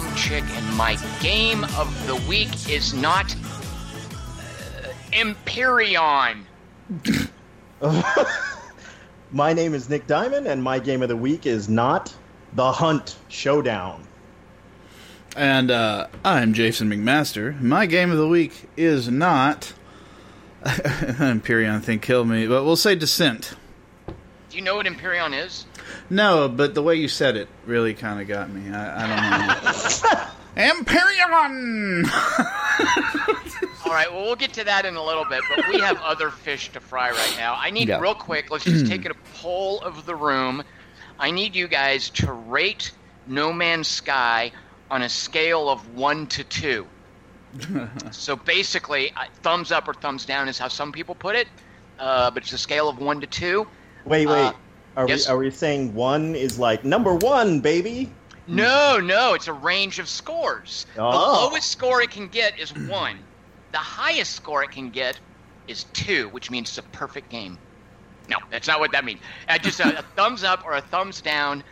name Tom Chick, and my game of the week is not uh, Empyrion. My name is Nick Diamond, and my game of the week is not The Hunt Showdown. And uh, I'm Jason McMaster. My game of the week is not Empyrion thing killed me, but we'll say Descent. Do you know what Empyrion is? No, but the way you said it really kind of got me. I, I don't know. Empyrion. All right, well, we'll get to that in a little bit, but we have other fish to fry right now. I need, Yeah. real quick, let's just take a poll of the room. I need you guys to rate No Man's Sky on a scale of 1 to 2. so basically, uh, thumbs up or thumbs down is how some people put it, uh, but it's a scale of 1 to 2. Wait, wait. Uh, are, yes? we, are we saying one is like number one, baby? No, no, it's a range of scores. The Oh. lowest score it can get is one. The highest score it can get is two, which means it's a perfect game. No, that's not what that means. Uh, just a, a thumbs up or a thumbs down.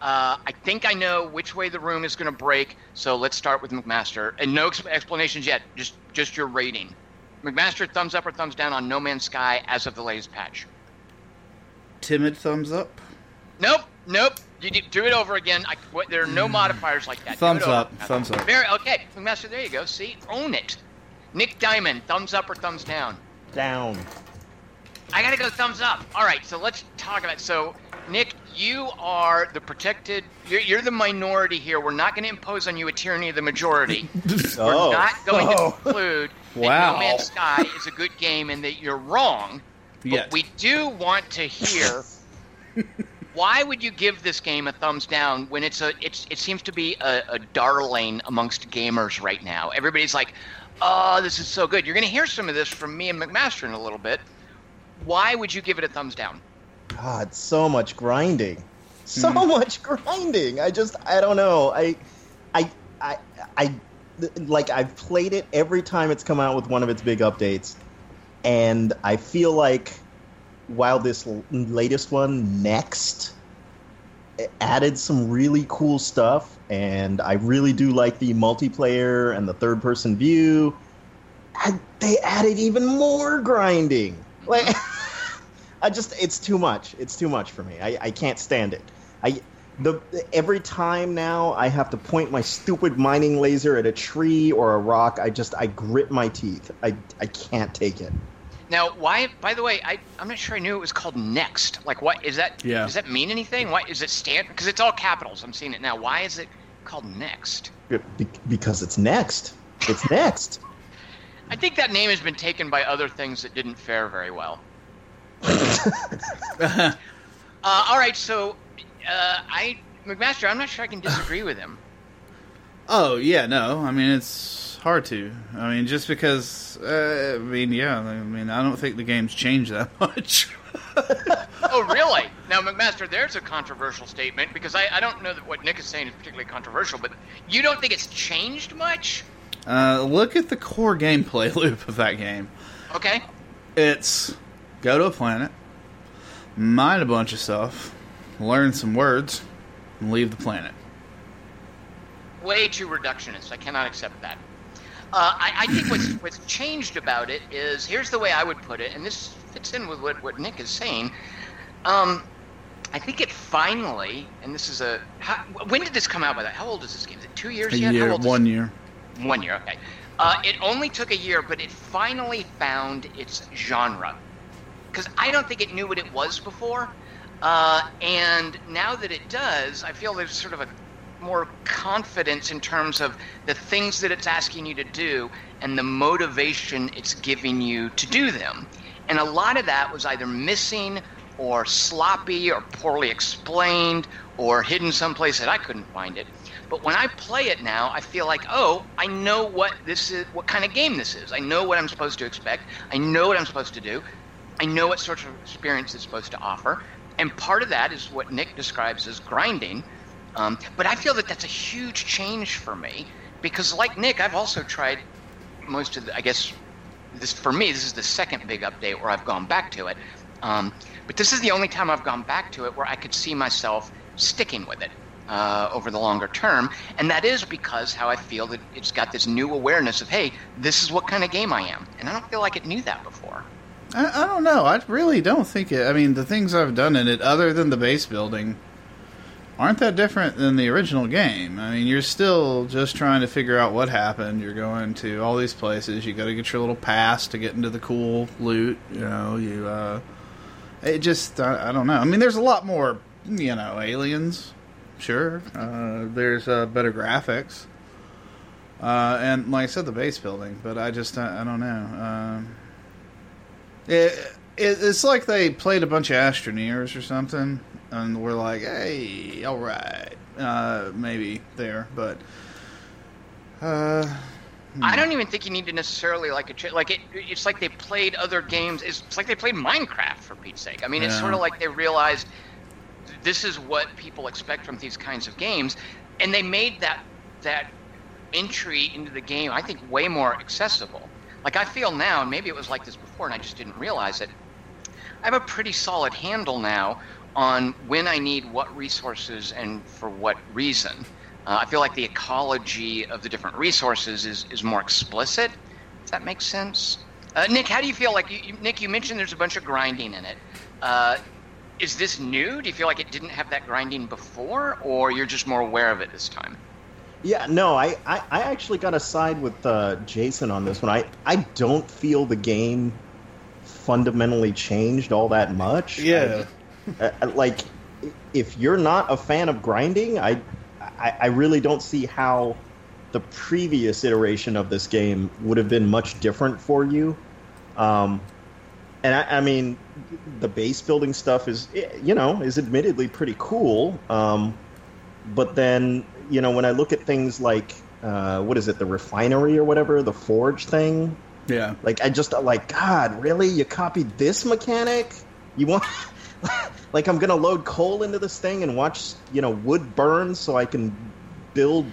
Uh, I think I know which way the room is going to break, so let's start with McMaster. And no ex- explanations yet, just just your rating. McMaster, thumbs up or thumbs down on No Man's Sky as of the latest patch. Timid thumbs up. Nope, nope. You do, do it over again. I, what, there are no hmm. modifiers like that. Thumbs it over. up. Thumbs up. Very okay, McMaster. There you go. See, own it. Nick Diamond, thumbs up or thumbs down? Down. I gotta go thumbs up. All right, so let's talk about. So, Nick, you are the protected. You're, you're the minority here. We're not going to impose on you a tyranny of the majority. We're Oh. not going to Oh. conclude that Wow. No Man's Sky is a good game and that you're wrong. But we do want to hear why would you give this game a thumbs down when it's a it's it seems to be a, a darling amongst gamers right now. Everybody's like, "Oh, this is so good." You're going to hear some of this from me and McMaster in a little bit. Why would you give it a thumbs down? God, so much grinding. So Mm-hmm. much grinding. I just, I don't know. I, I, I, I, like, I've played it every time it's come out with one of its big updates. And I feel like while this l- latest one, Next, added some really cool stuff. And I really do like the multiplayer and the third person view. I, they added even more grinding. Like, I just it's too much. It's too much for me. I, I can't stand it. I the every time now I have to point my stupid mining laser at a tree or a rock. I just I grit my teeth. I I can't take it. Now, why? By the way, I I'm not sure I knew it was called Next. Like, what is that? Yeah. Does that mean anything? Why is it stand? Because it's all capitals. I'm seeing it now. Why is it called Next? Be- because it's next. It's next. I think that name has been taken by other things that didn't fare very well. uh, all right, so uh, I McMaster, I'm not sure I can disagree with him. Oh yeah, no. I mean, it's hard to. I mean, just because. Uh, I mean, yeah. I mean, I don't think the game's changed that much. Oh, really? Now, McMaster, there's a controversial statement because I, I don't know that what Nick is saying is particularly controversial, but you don't think it's changed much? Uh, look at the core gameplay loop of that game. Okay. It's go to a planet, mine a bunch of stuff, learn some words, and leave the planet. way too reductionist. I cannot accept that. Uh, I, I think what's what's changed about it is here's the way I would put it, and this fits in with what, what Nick is saying. Um, I think it finally, and this is a how, when did this come out? By that, how old is this game? Is it two years A yet? Year, one year. One year, okay. Uh, it only took a year, but it finally found its genre. Because I don't think it knew what it was before. Uh, and now that it does, I feel there's sort of a more confidence in terms of the things that it's asking you to do and the motivation it's giving you to do them. And a lot of that was either missing or sloppy or poorly explained or hidden someplace that I couldn't find it. But when I play it now, I feel like, oh, I know what this is, what kind of game this is. I know what I'm supposed to expect. I know what I'm supposed to do. I know what sort of experience it's supposed to offer. And part of that is what Nick describes as grinding. Um, but I feel that that's a huge change for me because, like Nick, I've also tried most of the, I guess, this for me, this is the second big update where I've gone back to it. Um, but this is the only time I've gone back to it where I could see myself sticking with it uh, over the longer term, and that is because how I feel that it's got this new awareness of, hey, this is what kind of game I am, and I don't feel like it knew that before. I, I don't know. I really don't think it. I mean, the things I've done in it, other than the base building, aren't that different than the original game. I mean, you're still just trying to figure out what happened. You're going to all these places. You got to get your little pass to get into the cool loot. You know, you. uh It just, I, I don't know. I mean, there's a lot more. You know, aliens. Sure. Uh, there's uh, better graphics. Uh, and like I said, the base building, but I just I, I don't know. Um, it, it, it's like they played a bunch of Astroneers or something, and we're like, "Hey, all right, uh, maybe there," but uh, I don't even think you need to necessarily like a ch- like it. It's like they played other games. It's, it's like they played Minecraft for Pete's sake. I mean, it's sort of like they realized this is what people expect from these kinds of games, and they made that that entry into the game, I think, way more accessible. Like I feel now, and maybe it was like this before, and I just didn't realize it. I have a pretty solid handle now on when I need what resources and for what reason. Uh, I feel like the ecology of the different resources is, is more explicit. If that makes sense. Uh, Nick, how do you feel like you, you, Nick? You mentioned there's a bunch of grinding in it. Uh, is this new? Do you feel like it didn't have that grinding before, or you're just more aware of it this time? Yeah, no, I, I, I actually got to side with uh, Jason on this one. I, I don't feel the game fundamentally changed all that much. yeah, I- I- like, if you're not a fan of grinding, I, I, I really don't see how the previous iteration of this game would have been much different for you. Um, and I, I mean, the base building stuff is, eh, you know, is admittedly pretty cool. Um, but then, you know, when I look at things like, uh, what is it, the refinery or whatever, the forge thing, yeah. like I just like God, really? You copied this mechanic? You want like I'm gonna load coal into this thing and watch you know wood burn so I can build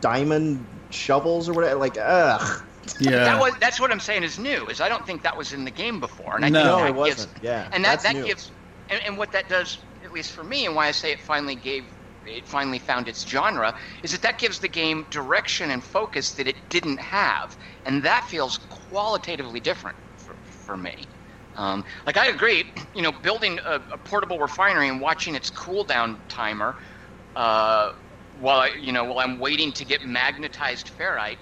diamond shovels or whatever? Like ugh. Yeah, That was that's what I'm saying is new. Is I don't think that was in the game before, and I No, think that it gives- wasn't. Yeah, and that that new. gives and, and what that does at least for me and why i say it finally gave it finally found its genre is that that gives the game direction and focus that it didn't have and that feels qualitatively different for, for me um, like i agree you know building a, a portable refinery and watching its cooldown timer uh, while I, you know while i'm waiting to get magnetized ferrite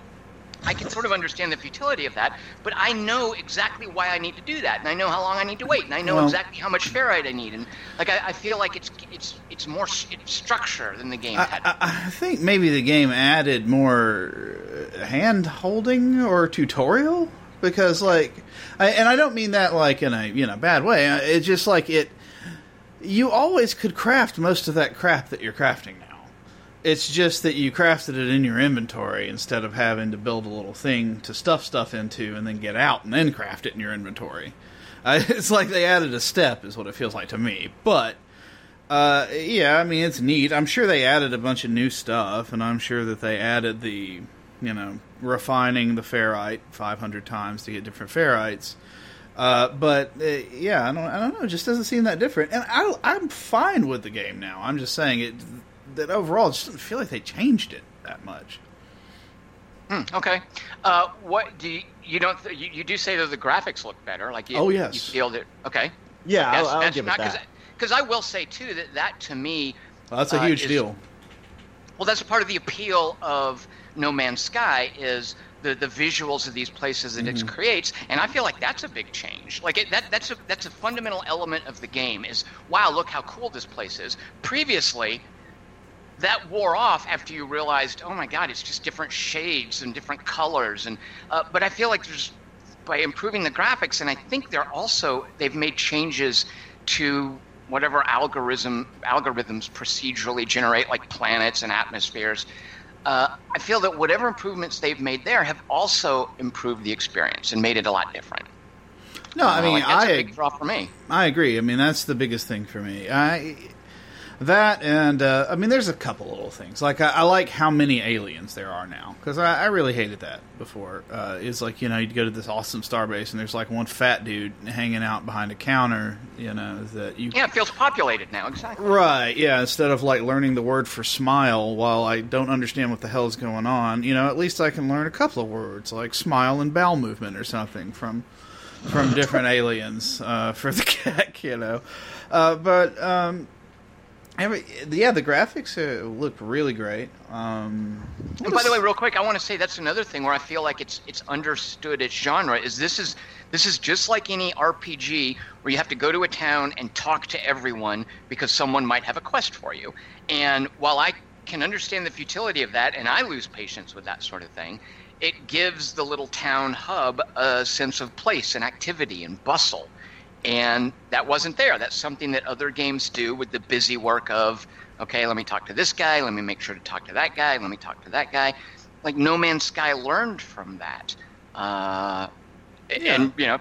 I can sort of understand the futility of that, but I know exactly why I need to do that, and I know how long I need to wait, and I know Well- exactly how much ferrite I need, and like I, I feel like it's it's it's more it's structure than the game I, had. I, I think maybe the game added more hand holding or tutorial because, like, I, and I don't mean that like in a you know bad way. It's just like it. You always could craft most of that crap that you're crafting now. It's just that you crafted it in your inventory instead of having to build a little thing to stuff stuff into and then get out and then craft it in your inventory. Uh, it's like they added a step, is what it feels like to me. But uh, yeah, I mean it's neat. I'm sure they added a bunch of new stuff, and I'm sure that they added the, you know, refining the ferrite 500 times to get different ferrites. Uh, but uh, yeah, I don't, I don't know. It just doesn't seem that different, and I, I'm fine with the game now. I'm just saying it that overall, it just doesn't feel like they changed it that much. Hmm, okay, uh, what do you, you don't th- you, you do say that the graphics look better? Like you, Oh, yes. you feel that okay? Yeah, That's, I'll, I'll that's give it that. because I will say too that that to me Well, that's a Uh, huge is- deal. Well, that's part of the appeal of No Man's Sky is the, the visuals of these places that it creates, and I feel like that's a big change. Like it, that that's a that's a fundamental element of the game. Is wow, look how cool this place is. Previously, that wore off after you realized, oh my god, it's just different shades and different colors, and uh, but I feel like there's by improving the graphics, and I think they're also they've made changes to whatever algorithm algorithms procedurally generate like planets and atmospheres. Uh, I feel that whatever improvements they've made there have also improved the experience and made it a lot different. No, I mean like, that's I a big draw for me. I agree. I mean, that's the biggest thing for me. I That and uh, I mean, there's a couple little things. Like I, I like how many aliens there are now because I, I really hated that before. Uh, it's like you know you'd go to this awesome starbase and there's like one fat dude hanging out behind a counter. You know that you Yeah, it feels populated now. Exactly. Right, yeah. Instead of like learning the word for smile while I don't understand what the hell is going on, you know, at least I can learn a couple of words like smile and bowel movement or something from from different aliens uh, for the cat, you know. Uh, but um, every, yeah, the graphics uh, look really great. Um, And by the way, real quick, I want to say that's another thing where I feel like it's it's understood its genre is this is this is just like any RPG where you have to go to a town and talk to everyone because someone might have a quest for you. And while I can understand the futility of that, and I lose patience with that sort of thing, it gives the little town hub a sense of place and activity and bustle. And that wasn't there. That's something that other games do with the busy work of, okay, let me talk to this guy, let me make sure to talk to that guy, let me talk to that guy. Like No Man's Sky learned from that. Uh, And, you know,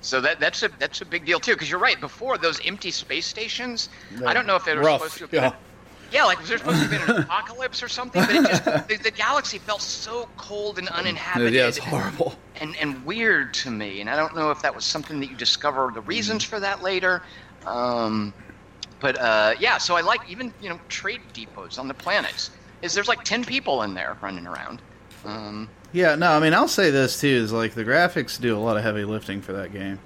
so that that's a that's a big deal too because you're right. Before those empty space stations, I don't know if they were Rough, supposed to have yeah. Yeah, like was there supposed to be an apocalypse or something? But it just the, the galaxy felt so cold and uninhabited. yeah, it's horrible. and and weird to me. And I don't know if that was something that you discover the reasons for that later. Um, but uh, yeah, so I like even you know trade depots on the planets. Is there's like ten people in there running around. Um, Yeah, no, I mean, I'll say this too: is like the graphics do a lot of heavy lifting for that game.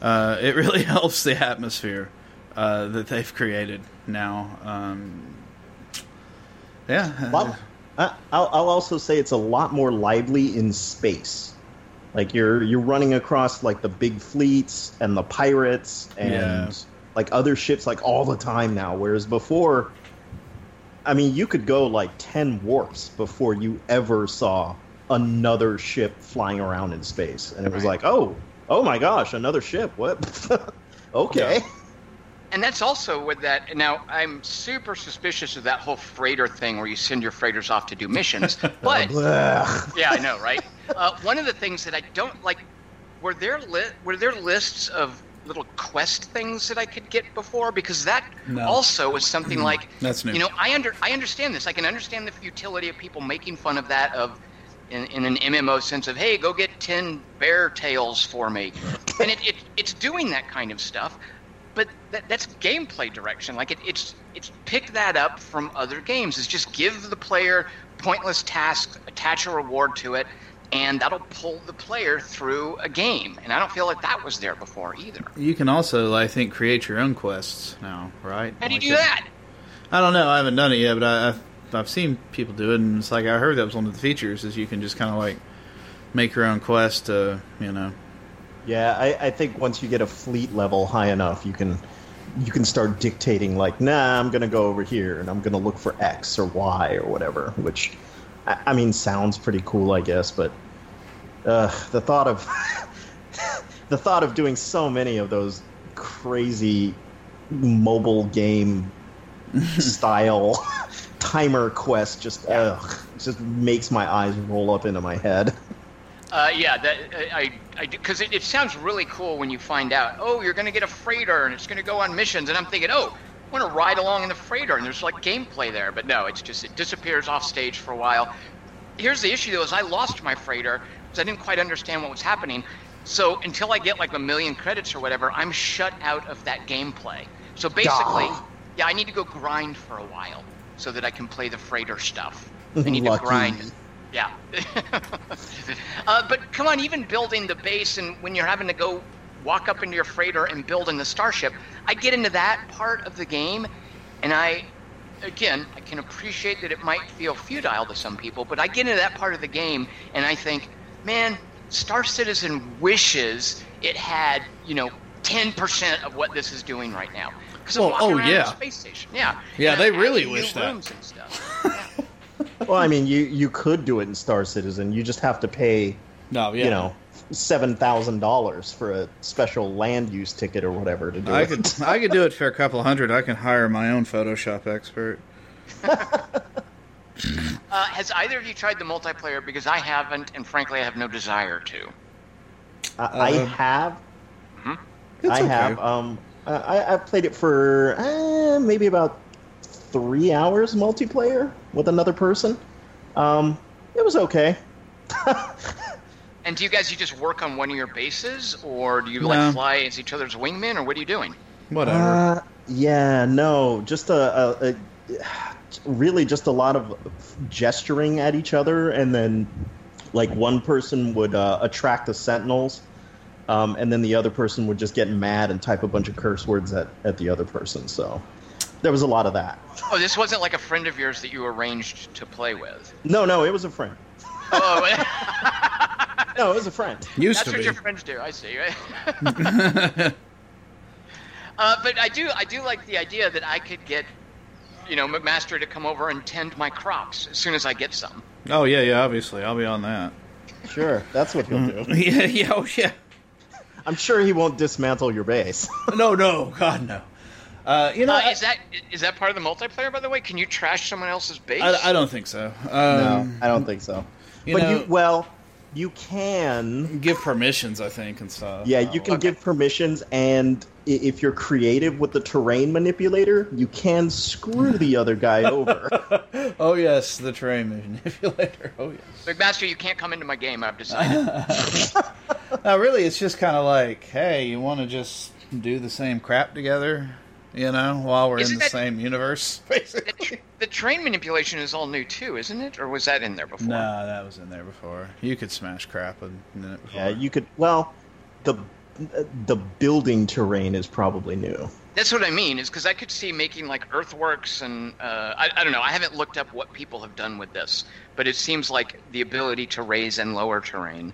Uh, it really helps the atmosphere uh, that they've created now. Um, yeah, Lot- I- I'll, I'll also say it's a lot more lively in space. Like you're you're running across like the big fleets and the pirates and Yeah. like other ships like all the time now. Whereas before, I mean, you could go like ten warps before you ever saw another ship flying around in space, and it was Right. like, oh, oh my gosh, another ship. What? okay. And that's also with that. Now I'm super suspicious of that whole freighter thing where you send your freighters off to do missions. But yeah, I know, right? Uh, one of the things that I don't like were there li- were there lists of little quest things that I could get before because that No. also was something like That's new. You know, I under I understand this. I can understand the futility of people making fun of that of in, in an MMO sense of hey, go get ten bear tails for me, and it, it it's doing that kind of stuff. But that, that's gameplay direction. Like it, it's it's picked that up from other games. Is just give the player pointless tasks, attach a reward to it, and that'll pull the player through a game. And I don't feel like that was there before either. you can also, I think, create your own quests now, right? How do you Like do that? I don't know. I haven't done it yet, but I, I've I've seen people do it, and it's like I heard that was one of the features is you can just kind of like make your own quest. To, you know, Yeah, I, I think once you get a fleet level high enough, you can you can start dictating like, nah, I'm gonna go over here and I'm gonna look for X or Y or whatever. Which, I, I mean, sounds pretty cool, I guess. But uh, the thought of the thought of doing so many of those crazy mobile game style timer quests just ugh, just makes my eyes roll up into my head. Uh, yeah, that I I because it, it sounds really cool when you find out. Oh, you're gonna get a freighter and it's gonna go on missions, and I'm thinking, oh, I want to ride along in the freighter, and there's like gameplay there. But no, it's just it disappears off stage for a while. Here's the issue though: is I lost my freighter because I didn't quite understand what was happening. So until I get like a million credits or whatever, I'm shut out of that gameplay. So basically, Duh. yeah, I need to go grind for a while so that I can play the freighter stuff. I need Lucky. to grind. Yeah. uh, but come on, even building the base and when you're having to go walk up into your freighter and building the starship, I get into that part of the game, and I, again, I can appreciate that it might feel futile to some people, but I get into that part of the game and I think, man, Star Citizen wishes it had, you know, 10% of what this is doing right now. Because Well, oh, yeah. space station. Yeah. Yeah, they really wish that. rooms and stuff. Yeah. Well, I mean, you you could do it in Star Citizen. You just have to pay, no, yeah, you know, seven thousand dollars for a special land use ticket or whatever to do I it. could I could do it for a couple hundred. I can hire my own Photoshop expert. Uh, has either of you tried the multiplayer? Because I haven't, and frankly, I have no desire to. I, I Uh, have, It's I okay. have. Um, Uh, I, I played it for uh, maybe about three hours multiplayer with another person. Um, it was okay. And do you guys you just work on one of your bases, or do you No. like fly as each other's wingmen, or what are you doing? Whatever. Uh, yeah, no, just a, a, a really just a lot of gesturing at each other, and then like one person would uh, attract the sentinels, um, and then the other person would just get mad and type a bunch of curse words at, at the other person. So there was a lot of that. Oh, this wasn't like a friend of yours that you arranged to play with. No, no, it was a friend. Oh, No, it was a friend. Used that's to what be. your friends do. I see. Right? uh, but I do, I do like the idea that I could get, you know, McMaster to come over and tend my crops as soon as I get some. oh yeah, yeah. Obviously, I'll be on that. Sure, that's what he'll do. yeah, yeah, oh yeah. I'm sure he won't dismantle your base. No, no, God, no. Uh, you know, Uh, I, is that is that part of the multiplayer? By the way, can you trash someone else's base? I, I don't think so. Um, no, I don't think so. you but know, you, well, you can give permissions, I think, and stuff. Yeah, you can Okay. give permissions, and if you're creative with the terrain manipulator, you can screw the other guy over. Oh yes, the terrain manipulator. Oh yes. McMaster, you can't come into my game. I've decided. now, really, it's just kind of like, hey, you want to just do the same crap together, you know, while we're Isn't in the that- same universe, the, basically. tr- the terrain manipulation is all new too, isn't it? Or was that in there before? No, that was in there before. You could smash crap in in it before. yeah, you could. Well, the the building terrain is probably new. That's what I mean. Is because I could see making like earthworks and uh, I, I don't know. I haven't looked up what people have done with this, but it seems like the ability to raise and lower terrain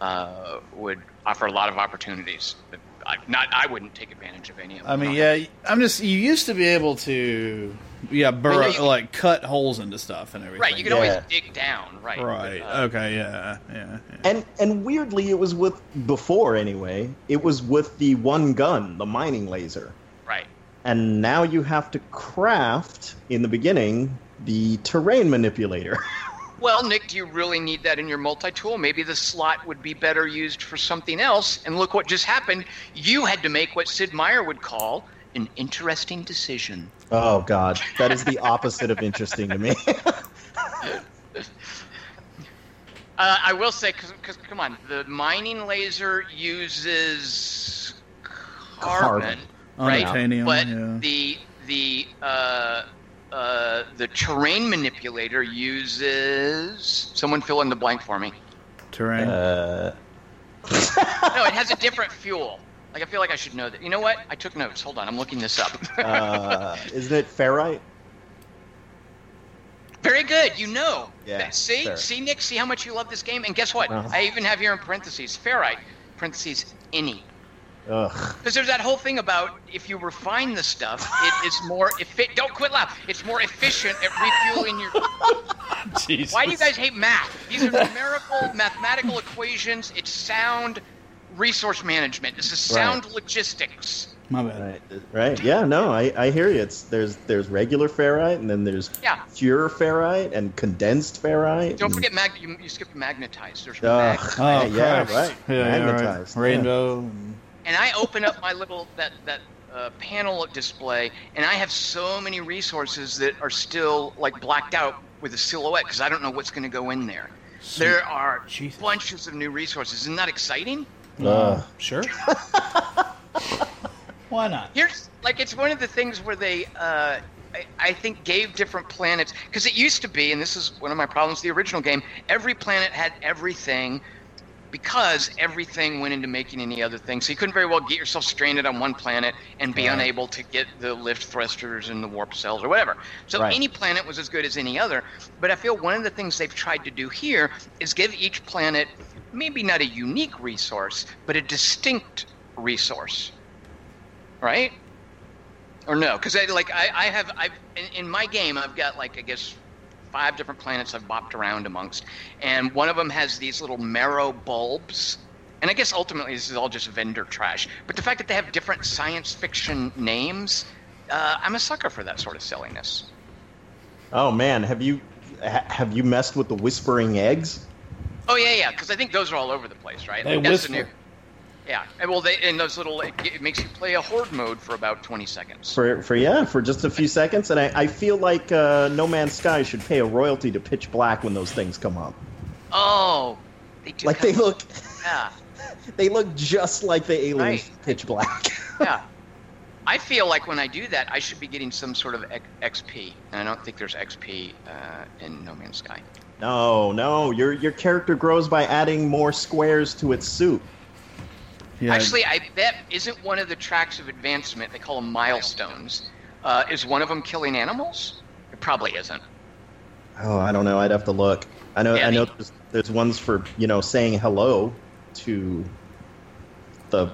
uh, would offer a lot of opportunities. But I, not I wouldn't take advantage of any of them. I mean, yeah, I'm just. You used to be able to, yeah, burrow, Well, you- like cut holes into stuff and everything. right. You can Yeah. always dig down. Right. Right. Uh, okay. Yeah. Yeah. yeah. And and weirdly, it was with before anyway. It was with the one gun, the mining laser, right. and now you have to craft in the beginning the terrain manipulator. Well, Nick, do you really need that in your multi-tool? Maybe the slot would be better used for something else. And look what just happened. You had to make what Sid Meier would call an interesting decision. oh God, that is the opposite of interesting to me. Uh, I will say, because come on, the mining laser uses carbon, Carbon. right? Unobtainium, but yeah. the the uh, uh, the terrain manipulator uses. Someone fill in the blank for me. Terrain. uh, No, it has a different fuel. Like I feel like I should know that. You know what? I took notes. Hold on, I'm looking this up. uh, isn't it ferrite? Very good. You know. Yeah, See, fair. see, Nick. See how much you love this game. And guess what? Uh-huh. I even have here in parentheses ferrite. Parentheses any. Ugh. Because there's that whole thing about if you refine the stuff, it is more efficient. Don't quit laugh. It's more efficient at refueling your. Jesus. Why do you guys hate math? These are numerical, mathematical equations. It's sound resource management. This is sound logistics. My bad. Right, right. Yeah, no, I, I hear you. It's there's there's regular ferrite, and then there's Yeah. pure ferrite and condensed ferrite. Don't and- forget mag. You, you skipped magnetized. There's Ugh. mag. Oh, yeah, right. Yeah, yeah, right. Magnetized, yeah. Rainbow. and- and I open up my little that that uh, panel display, and I have so many resources that are still like blacked out with a silhouette because I don't know what's going to go in there. There are Jesus. bunches of new resources. Isn't that exciting? Uh, sure. Why not? Here's like it's one of the things where they. Uh, I, I think gave different planets because it used to be, and this is one of my problems. The original game, every planet had everything, because everything went into making any other thing. So you couldn't very well get yourself stranded on one planet and be Right. unable to get the lift thrusters and the warp cells or whatever. So Right. any planet was as good as any other. But I feel one of the things they've tried to do here is give each planet maybe not a unique resource, but a distinct resource. Right? Or no? Because I like I, I have I've in, in my game I've got like I guess five different planets I've bopped around amongst, and one of them has these little marrow bulbs. And I guess ultimately this is all just vendor trash. But the fact that they have different science fiction names, uh, I'm a sucker for that sort of silliness. Oh man, have you ha- have you messed with the whispering eggs? Oh yeah, yeah, because I think those are all over the place, right? They Like, that's the whisper. new- Yeah, and well, they in those little it, it makes you play a horde mode for about twenty seconds. For for yeah, for just a few seconds, and I, I feel like uh, No Man's Sky should pay a royalty to Pitch Black when those things come up. Oh, they do. Like they kinda- look, Yeah, they look just like the aliens Right. Pitch Black. yeah. I feel like when I do that, I should be getting some sort of XP, and I don't think there's XP uh, in No Man's Sky. no, no, your your character grows by adding more squares to its suit. Yeah, Actually, I bet isn't one of the tracks of advancement they call them milestones. Uh, is one of them killing animals? It probably isn't. Oh, I don't know. I'd have to look. I know. Yeah, I know. the- There's, there's ones for you know saying hello to the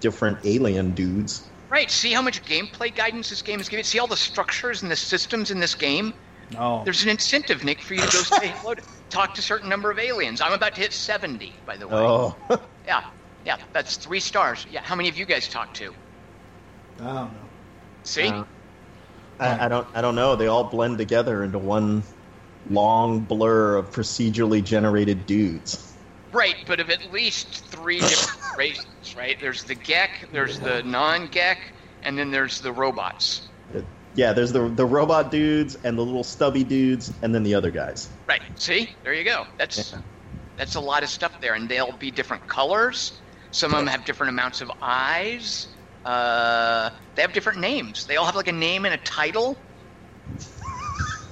different alien dudes. Right. See how much gameplay guidance this game is giving. See all the structures and the systems in this game. no. There's an incentive, Nick, for you to go say hello, to, talk to a certain number of aliens. I'm about to hit 70, by the way. Oh, Yeah, yeah, that's three stars. Yeah, how many of you guys talked to? I don't know. See? Uh, I, I don't. I don't know. They all blend together into one long blur of procedurally generated dudes. right, but of at least three different races, right? There's the Gek, there's the non-Gek, and then there's the robots. Yeah, there's the the robot dudes and the little stubby dudes, and then the other guys. Right. See? There you go. That's Yeah. that's a lot of stuff there, and they'll be different colors. Some of them have different amounts of eyes. Uh, they have different names. They all have like a name and a title.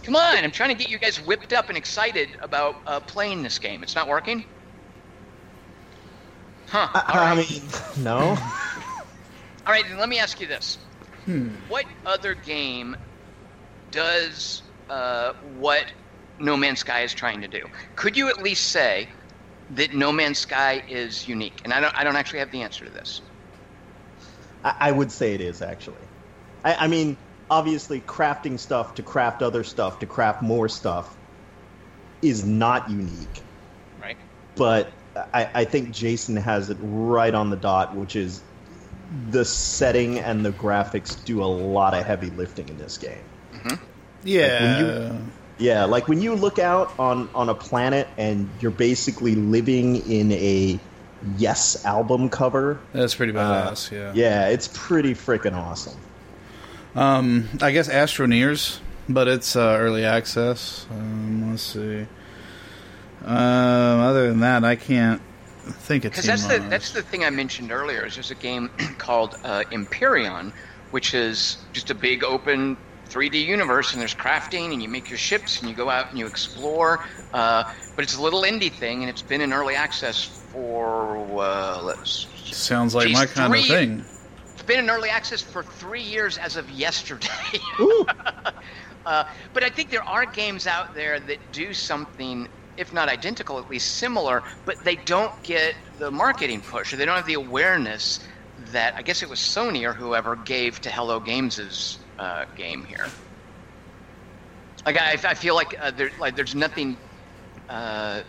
Come on, I'm trying to get you guys whipped up and excited about uh, playing this game. It's not working. Huh. I, All I right. mean, no. All right, then let me ask you this: What other game does uh, what No Man's Sky is trying to do? Could you at least say that No Man's Sky is unique? And I don't, I don't actually have the answer to this. I, I would say it is actually. I, I mean, obviously, crafting stuff to craft other stuff to craft more stuff is not unique. Right? but I, I think Jason has it right on the dot, which is the setting and the graphics do a lot of heavy lifting in this game. Mm-hmm. Yeah. when Yeah, like when you look out on on a planet and you're basically living in a Yes album cover. That's pretty uh, badass. yeah. Yeah, it's pretty freaking awesome. Um, I guess Astroneers, but it's uh, early access. Um, let's see. Um, other than that, I can't think of Because too that's the much. that's the thing I mentioned earlier. Is there's a game called uh, Empyrion, which is just a big open 3D universe, and there's crafting, and you make your ships, and you go out and you explore. Uh, but it's a little indie thing, and it's been in early access for uh, let's. Sounds like Geez, my kind of thing. It's been in early access for three years as of yesterday. Ooh. Uh, but I think there are games out there that do something, if not identical, at least similar, but they don't get the marketing push, or they don't have the awareness that I guess it was Sony or whoever gave to Hello Games' uh, game here. Like I, I feel like uh, there, like there's nothing, uh,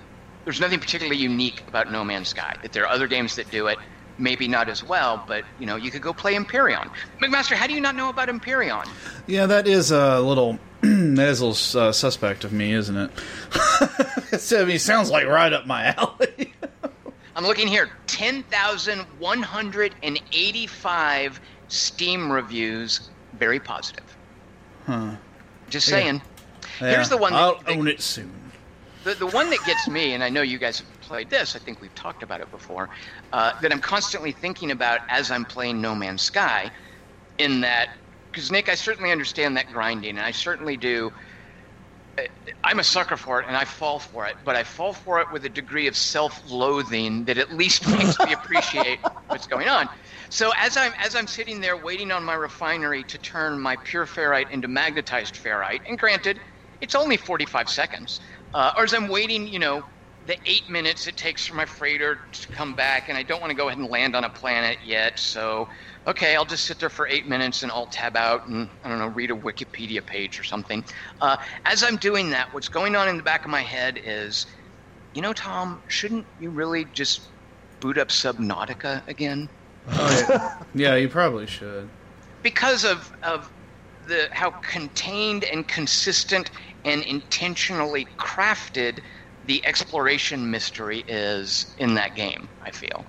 there's nothing particularly unique about No Man's Sky. That there are other games that do it, maybe not as well, but you know you could go play Empyrion. McMaster, how do you not know about Empyrion? Yeah, that is a little. that is a little uh, suspect of me, isn't it? I mean, it sounds like right up my alley. I'm looking here 10,185 Steam reviews, very positive. huh. Just Yeah. saying. Here's the one that- I'll that- own it soon. The, the one that gets me, and I know you guys have played this, I think we've talked about it before, uh, that I'm constantly thinking about as I'm playing No Man's Sky, in that, because Nick, I certainly understand that grinding, and I certainly do. I'm a sucker for it, and I fall for it, but I fall for it with a degree of self-loathing that at least makes me appreciate what's going on. So as I'm as I'm sitting there waiting on my refinery to turn my pure ferrite into magnetized ferrite, and granted, it's only 45 seconds, uh, or as I'm waiting, you know, the eight minutes it takes for my freighter to come back, and I don't want to go ahead and land on a planet yet, so okay, I'll just sit there for eight minutes and I'll tab out and I don't know, read a Wikipedia page or something. Uh, as I'm doing that, what's going on in the back of my head is, you know, Tom, shouldn't you really just boot up Subnautica again? Oh, yeah. yeah, you probably should. because of of the how contained and consistent and intentionally crafted the exploration mystery is in that game. I feel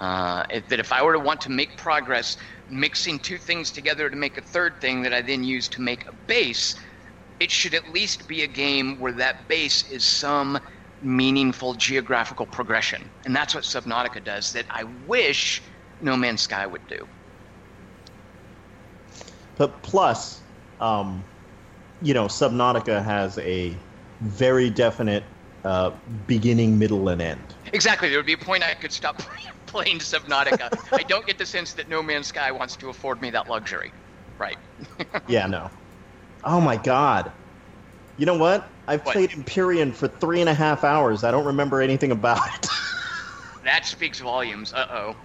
Uh, that if I were to want to make progress, mixing two things together to make a third thing that I then use to make a base, it should at least be a game where that base is some meaningful geographical progression. And that's what Subnautica does that I wish No Man's Sky would do. But plus, um, you know, Subnautica has a very definite uh, beginning, middle, and end. Exactly. There would be a point I could stop playing Subnautica. I don't get the sense that No Man's Sky wants to afford me that luxury. Right. yeah, no. Oh my god. You know what? I've What? played Empyrion for three and a half hours. I don't remember anything about it. that speaks volumes. Uh oh.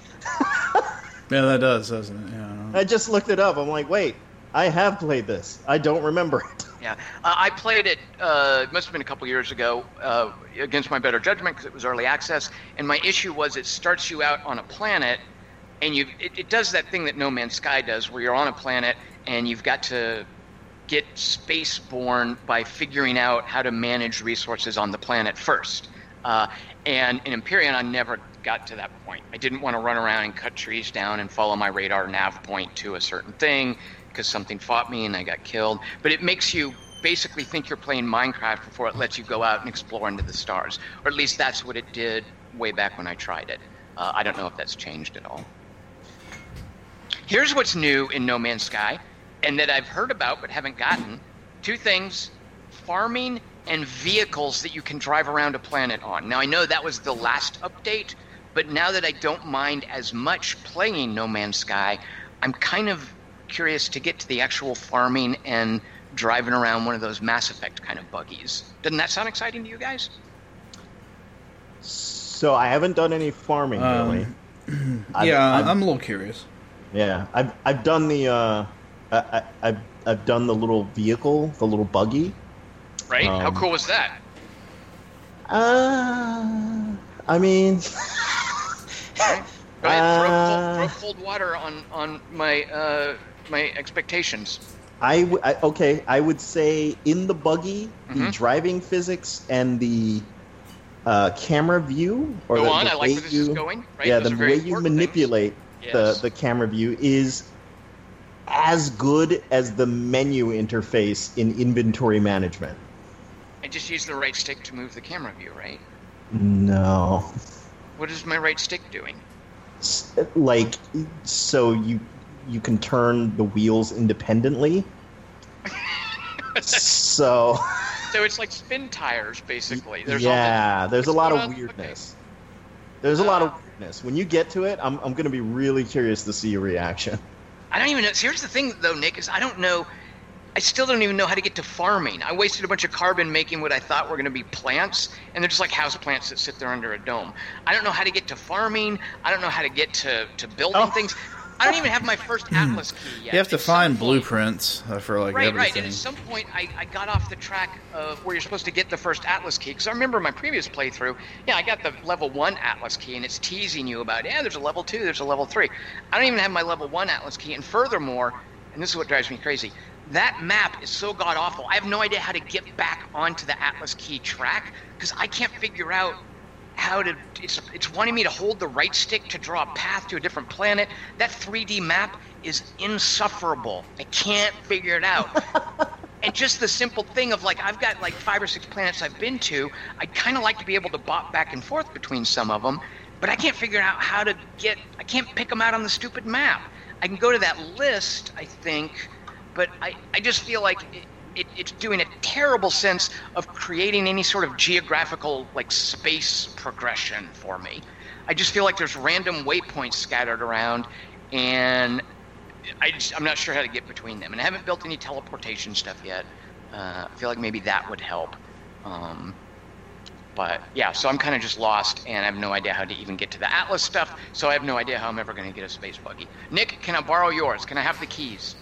Yeah, that does, doesn't it? Yeah. I just looked it up. I'm like, wait, I have played this. I don't remember it. Yeah, uh, I played it. Uh, it must have been a couple years ago, uh, against my better judgment, because it was early access. And my issue was it starts you out on a planet, and you it, it does that thing that No Man's Sky does, where you're on a planet and you've got to get spaceborne by figuring out how to manage resources on the planet first. Uh, and in Empyrion, I never got to that point. I didn't want to run around and cut trees down and follow my radar nav point to a certain thing because something fought me and I got killed. But it makes you basically think you're playing Minecraft before it lets you go out and explore into the stars. Or at least that's what it did way back when I tried it. Uh, I don't know if that's changed at all. Here's what's new in No Man's Sky, and that I've heard about but haven't gotten. Two things farming and vehicles that you can drive around a planet on. Now, I know that was the last update, but now that I don't mind as much playing No Man's Sky, I'm kind of curious to get to the actual farming and driving around one of those Mass Effect kind of buggies. Doesn't that sound exciting to you guys? So I haven't done any farming Um, really. I've- yeah, I've- I'm a little curious. yeah. I've I've done the uh, I, I, I've I've done the little vehicle, the little buggy. Right? How Um, cool was that? Uh, I mean, Right? Right? Uh, throw, cold, throw cold water on on my uh, my expectations. I, w- I okay. I would say in the buggy, the Mhm. driving physics and the uh, camera view, or Go the, on. the I like way where this you, is going. Right? yeah, Those the way you manipulate Yes. the the camera view is as good as the menu interface in inventory management. I just use the right stick to move the camera view, right? No, What is my right stick doing? Like so you you can turn the wheels independently. so So it's like Spintires, basically. There's all yeah, there's a lot of weirdness. There's a lot of oh. weirdness. When you get to it, I'm I'm gonna be really curious to see your reaction. I don't even know. Here's the thing, though, Nick, is I don't know. I still don't even know how to get to farming. I wasted a bunch of carbon making what I thought were going to be plants, and they're just like house plants that sit there under a dome. I don't know how to get to farming. I don't know how to get to, to building Oh. things. I don't even have my first Atlas key yet. You have to At find blueprints uh, for like right, right. everything. And at some point, I, I got off the track of where you're supposed to get the first Atlas key. Because I remember my previous playthrough, yeah, I got the level one Atlas key, and it's teasing you about, yeah, there's a level two, there's a level three. I don't even have my level one Atlas key. And furthermore, and this is what drives me crazy, that map is so god awful. I have no idea how to get back onto the Atlas key track because I can't figure out how to it's it's wanting me to hold the right stick to draw a path to a different planet. That 3d map is insufferable. I can't figure it out. And just the simple thing of like i've got like five or six planets i've been to. I'd kind of like to be able to bop back and forth between some of them but i can't figure out how to get i can't pick them out on the stupid map. I can go to that list i think but i, I just feel like it, it, it's doing a terrible sense of creating any sort of geographical like space progression for me. I just feel like there's random waypoints scattered around, and I just, I'm not sure how to get between them. And I haven't built any teleportation stuff yet. Uh, I feel like maybe that would help. Um, but yeah, so I'm kind of just lost, and I have no idea how to even get to the Atlas stuff. So I have no idea how I'm ever going to get a space buggy. Nick, can I borrow yours? Can I have the keys?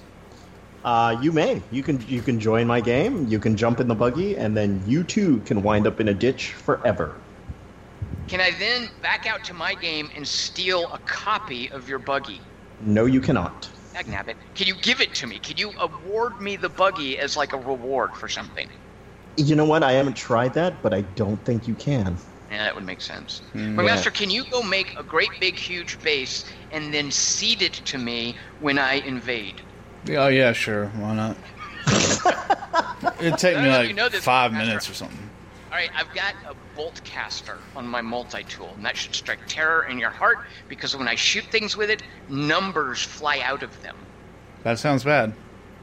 Uh, you may. You can you can join my game. You can jump in the buggy, and then you too can wind up in a ditch forever. Can I then back out to my game and steal a copy of your buggy? No, you cannot. Dagnabbit. Can you give it to me? Can you award me the buggy as like a reward for something? You know what? I haven't tried that, but I don't think you can. Yeah, that would make sense. Mm, but yeah. Master, can you go make a great big huge base and then seed it to me when I invade? Oh yeah, sure. Why not? It'd take me don't like you know five minutes or something. All right, I've got a bolt caster on my multi-tool, and that should strike terror in your heart because when I shoot things with it, numbers fly out of them. That sounds bad.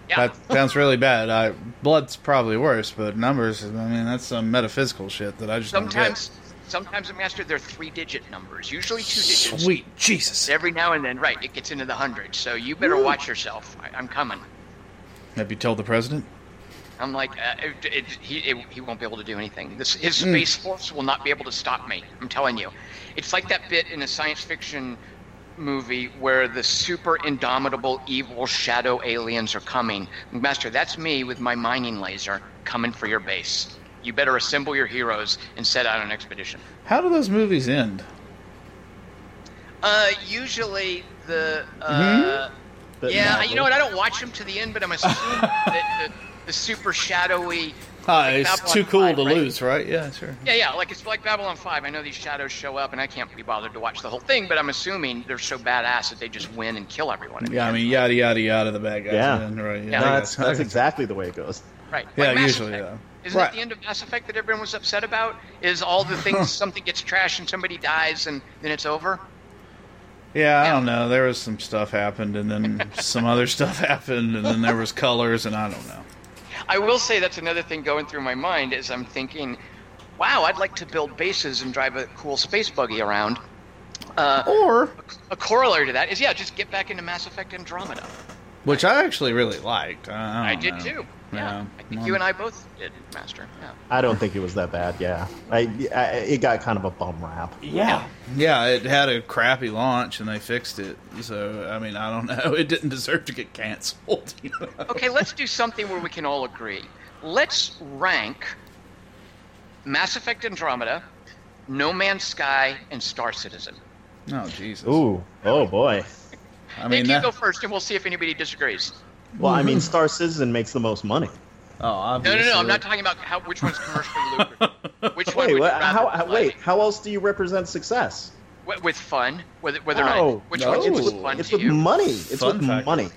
Yeah. That sounds really bad. I, blood's probably worse, but numbers. I mean, that's some metaphysical shit that I just sometimes, sometimes, Master, they're three-digit numbers, usually two digits. Sweet Jesus. Every now and then, right, it gets into the hundreds. So you better watch yourself. I, I'm coming. Have you told the president? I'm like, uh, it, it, he, it, he won't be able to do anything. This, his Hmm. space force will not be able to stop me. I'm telling you. It's like that bit in a science fiction movie where the super indomitable evil shadow aliens are coming. Master, that's me with my mining laser coming for your base. You better assemble your heroes and set out on an expedition. How do those movies end? Uh, usually the uh, But yeah, not you know what? I don't watch them to the end, but I'm assuming that the, the super shadowy. Ah, like it's Babylon too cool 5, to right? lose, right? Yeah, sure. Yeah, yeah, like it's like Babylon 5. I know these shadows show up, and I can't be bothered to watch the whole thing, but I'm assuming they're so badass that they just win and kill everyone. Yeah, I mean, yada yada yada. The bad guys. Yeah. win, right? Yeah. No, that's that's exactly the way it goes. right. Yeah, like Mass usually, Effect. yeah. Isn't Right. that the end of Mass Effect that everyone was upset about? Is all the things something gets trashed and somebody dies and then it's over? Yeah, I Yeah. don't know. There was some stuff happened, and then some other stuff happened, and then there was colors, and I don't know. I will say that's another thing going through my mind is I'm thinking, wow, I'd like to build bases and drive a cool space buggy around. Uh, Or, a corollary to that is yeah, just get back into Mass Effect Andromeda. which I actually really liked. I, I, I did know. too. Yeah, I think well, you and I both did, Master. Yeah. I don't think it was that bad. Yeah, I, I it got kind of a bum rap. Yeah, yeah. It had a crappy launch, and they fixed it. So, I mean, I don't know. It didn't deserve to get canceled. you know? Okay, let's do something where we can all agree. Let's rank Mass Effect Andromeda, No Man's Sky, and Star Citizen. Oh Jesus! Ooh, oh boy. I Nick, mean, you that, go first, and we'll see if anybody disagrees. Well, I mean, mm-hmm. Star Citizen makes the most money. oh, No, obviously. no, no. I'm not talking about how which one's commercially lucrative. Which one Wait, would what, you rather how, how, play? wait, how else do you represent success? Wi- with fun, whether whether or No, not which no. one's It's most with- fun It's to with you. money. It's Fun with factor. money.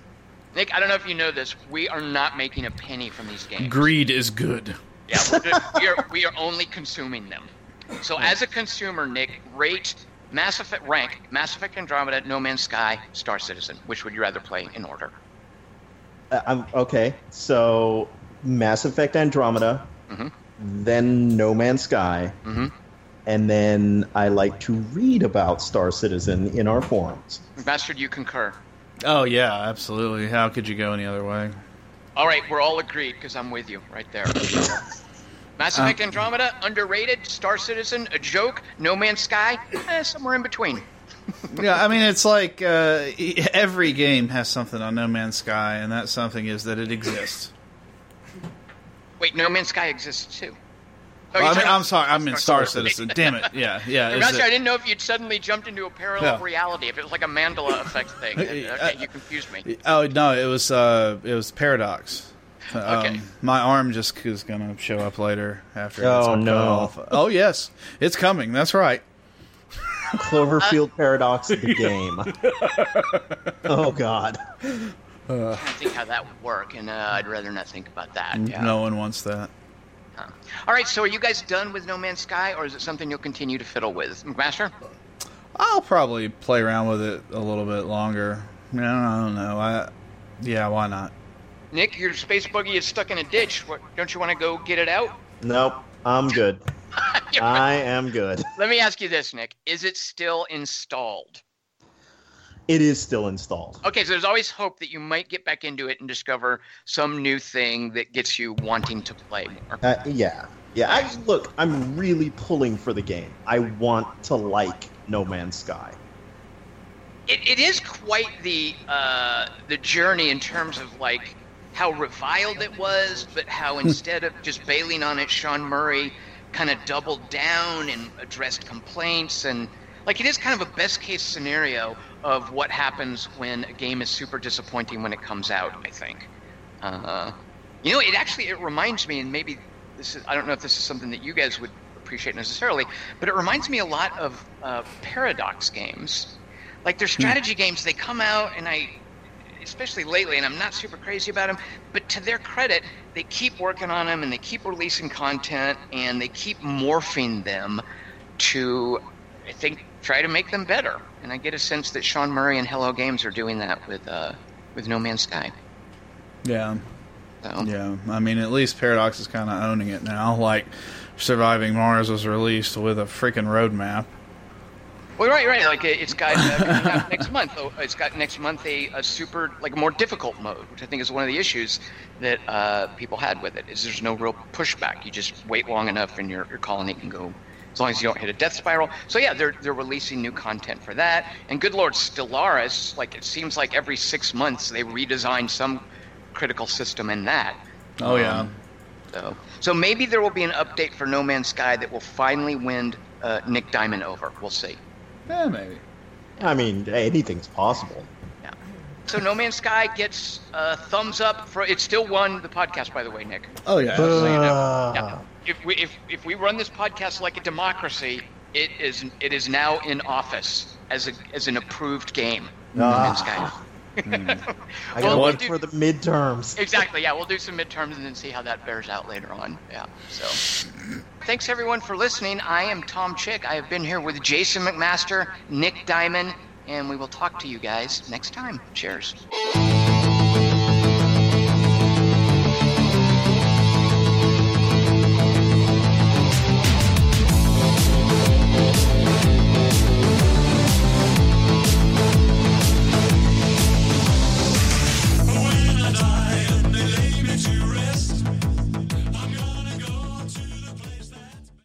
Nick, I don't know if you know this. We are not making a penny from these games. Greed is good. Yeah, we're just, we are we are only consuming them. So as a consumer, Nick, rate Mass Effect rank Mass Effect Andromeda, No Man's Sky, Star Citizen. Which would you rather play in order? Uh, I'm, okay, so Mass Effect Andromeda, Mhm. then No Man's Sky, Mm-hmm. and then I like to read about Star Citizen in our forums. Bastard, do you concur? Oh yeah, absolutely. How could you go any other way? All right, we're all agreed because I'm with you right there. Mass Effect Andromeda, underrated. Star Citizen, a joke. No Man's Sky, eh, somewhere in between. Yeah, I mean, it's like uh, e- every game has something on No Man's Sky, and that something is that it exists. Wait, No Man's Sky exists too. Oh, Well, you're i mean i'm sorry, I'm in Star Star Citizen. Damn it! Yeah, yeah. is Master, it- I didn't know if you'd suddenly jumped into a parallel No. reality. If it was like a Mandela effect thing. Okay, Uh, you confused me. Oh no, it was uh, it was Paradox. Um, Okay. My arm just is gonna show up later after. Oh, gets no. off. Oh yes, it's coming. That's right. Cloverfield Paradox, of the game. oh God. I can't think how that would work, and uh, I'd rather not think about that. Yeah. No one wants that. Huh. All right, so are you guys done with No Man's Sky, or is it something you'll continue to fiddle with, Master? I'll probably play around with it a little bit longer. I I don't know. I, yeah, why not? Nick, your space buggy is stuck in a ditch. What, don't you want to go get it out? Nope, I'm good. I am good. Let me ask you this, Nick: Is it still installed? It is still installed. Okay, so there's always hope that you might get back into it and discover some new thing that gets you wanting to play more. Uh, yeah, yeah. I, look, I'm really pulling for the game. I want to like No Man's Sky. It, it is quite the uh, the journey in terms of like how reviled it was, but how instead of just bailing on it, Sean Murray kind of doubled down and addressed complaints and like it is kind of a best case scenario of what happens when a game is super disappointing when it comes out. I think. Uh, you know, it actually it reminds me, and maybe this is I don't know if this is something that you guys would appreciate necessarily, but it reminds me a lot of uh, Paradox games. Like their strategy games, they come out, and I, especially lately, and I'm not super crazy about them, but to their credit, they keep working on them and they keep releasing content and they keep morphing them to, I think, try to make them better. And I get a sense that Sean Murray and Hello Games are doing that with uh, with No Man's Sky. Yeah. So. Yeah, I mean, at least Paradox is kind of owning it now. Like, Surviving Mars was released with a freaking roadmap. Well, right, right. Like it's got uh, next month. Oh, it's got next month a, a super like more difficult mode, which I think is one of the issues that uh, people had with it. Is there's no real pushback. You just wait long enough, and your your colony can go as long as you don't hit a death spiral. So yeah, they're they're releasing new content for that. And good lord, Stellaris, like it seems like every six months they redesign some critical system in that. Oh yeah. Um, so, so maybe there will be an update for No Man's Sky that will finally win uh, Nick Diamond over. We'll see. Yeah, maybe. I mean, anything's possible. Yeah. So No Man's Sky gets a thumbs up for. It still won the podcast, by the way, Nick. Oh yeah. So you know, Uh, yeah. If we if if we run this podcast like a democracy, it is it is now in office as a as an approved game. No Man's Sky. Ah, I Well, we'll do- for the midterms. Exactly. Yeah, we'll do some midterms and then see how that bears out later on. Yeah. So, thanks everyone for listening. I am Tom Chick. I have been here with Jason McMaster, Nick Diamond, and we will talk to you guys next time. Cheers.